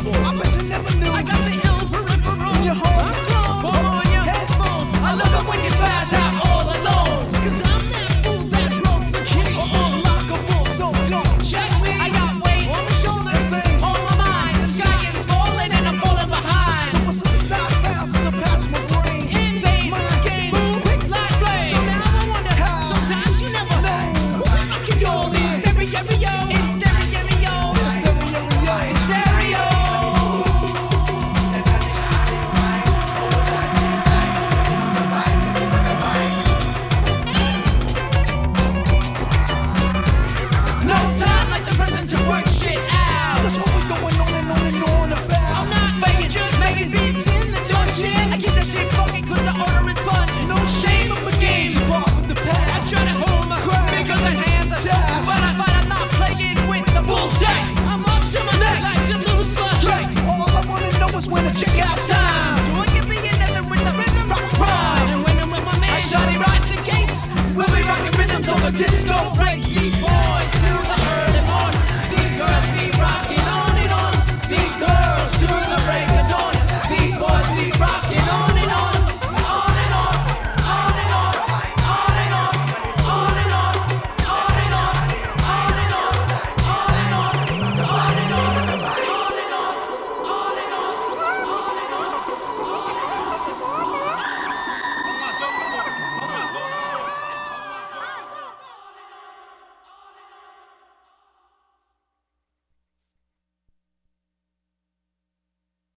I bet you never knew.